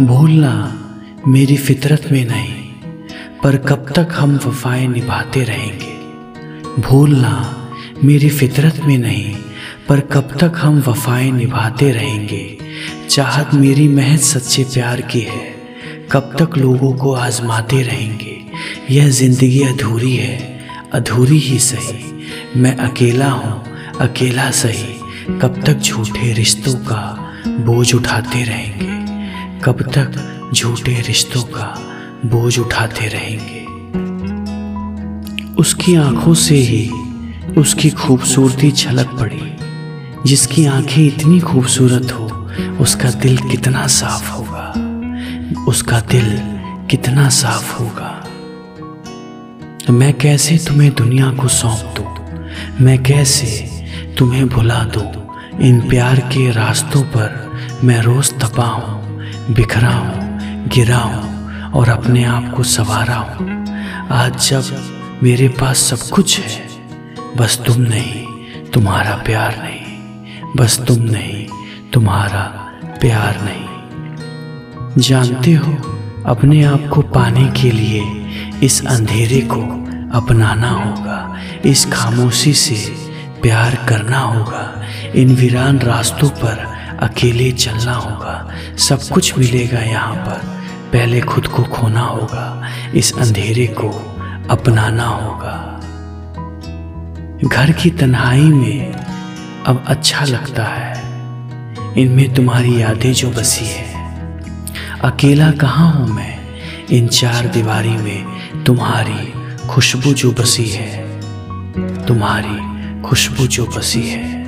भूलना मेरी फितरत में नहीं, पर कब तक हम वफाएँ निभाते रहेंगे? भूलना मेरी फितरत में नहीं, पर कब तक हम वफाएँ निभाते रहेंगे? चाहत मेरी महज सच्चे प्यार की है, कब तक लोगों को आजमाते रहेंगे? यह ज़िंदगी अधूरी है, अधूरी ही सही। मैं अकेला हूँ, अकेला सही, कब तक झूठे रिश्तों का बोझ उठाते रहेंगे? कब तक झूठे रिश्तों का बोझ उठाते रहेंगे? उसकी आँखों से ही उसकी खूबसूरती झलक पड़ी। जिसकी आँखें इतनी खूबसूरत हो, उसका दिल कितना साफ़ होगा? उसका दिल कितना साफ़ होगा? मैं कैसे तुम्हें दुनिया को सौंप दूँ? मैं कैसे तुम्हें भुला दूँ? इन प्यार के रास्तों पर मैं रोज तपा हूँ बिखरा हूँ गिरा हूँ और अपने आप को संवारा हूँ आज जब मेरे पास सब कुछ है, बस तुम नहीं, तुम्हारा प्यार नहीं, बस तुम नहीं, तुम्हारा प्यार नहीं। जानते हो, अपने आप को पाने के लिए इस अंधेरे को अपनाना होगा, इस खामोशी से प्यार करना होगा, इन वीरान रास्तों पर अकेले चलना होगा। सब कुछ मिलेगा यहाँ पर। पहले खुद को खोना होगा। इस अंधेरे को अपनाना होगा। घर की तन्हाई में अब अच्छा लगता है। इनमें तुम्हारी यादें जो बसी है। अकेला कहाँ हूँ मैं? इन चार दीवारी में तुम्हारी खुशबू जो बसी है। तुम्हारी खुशबू जो बसी है।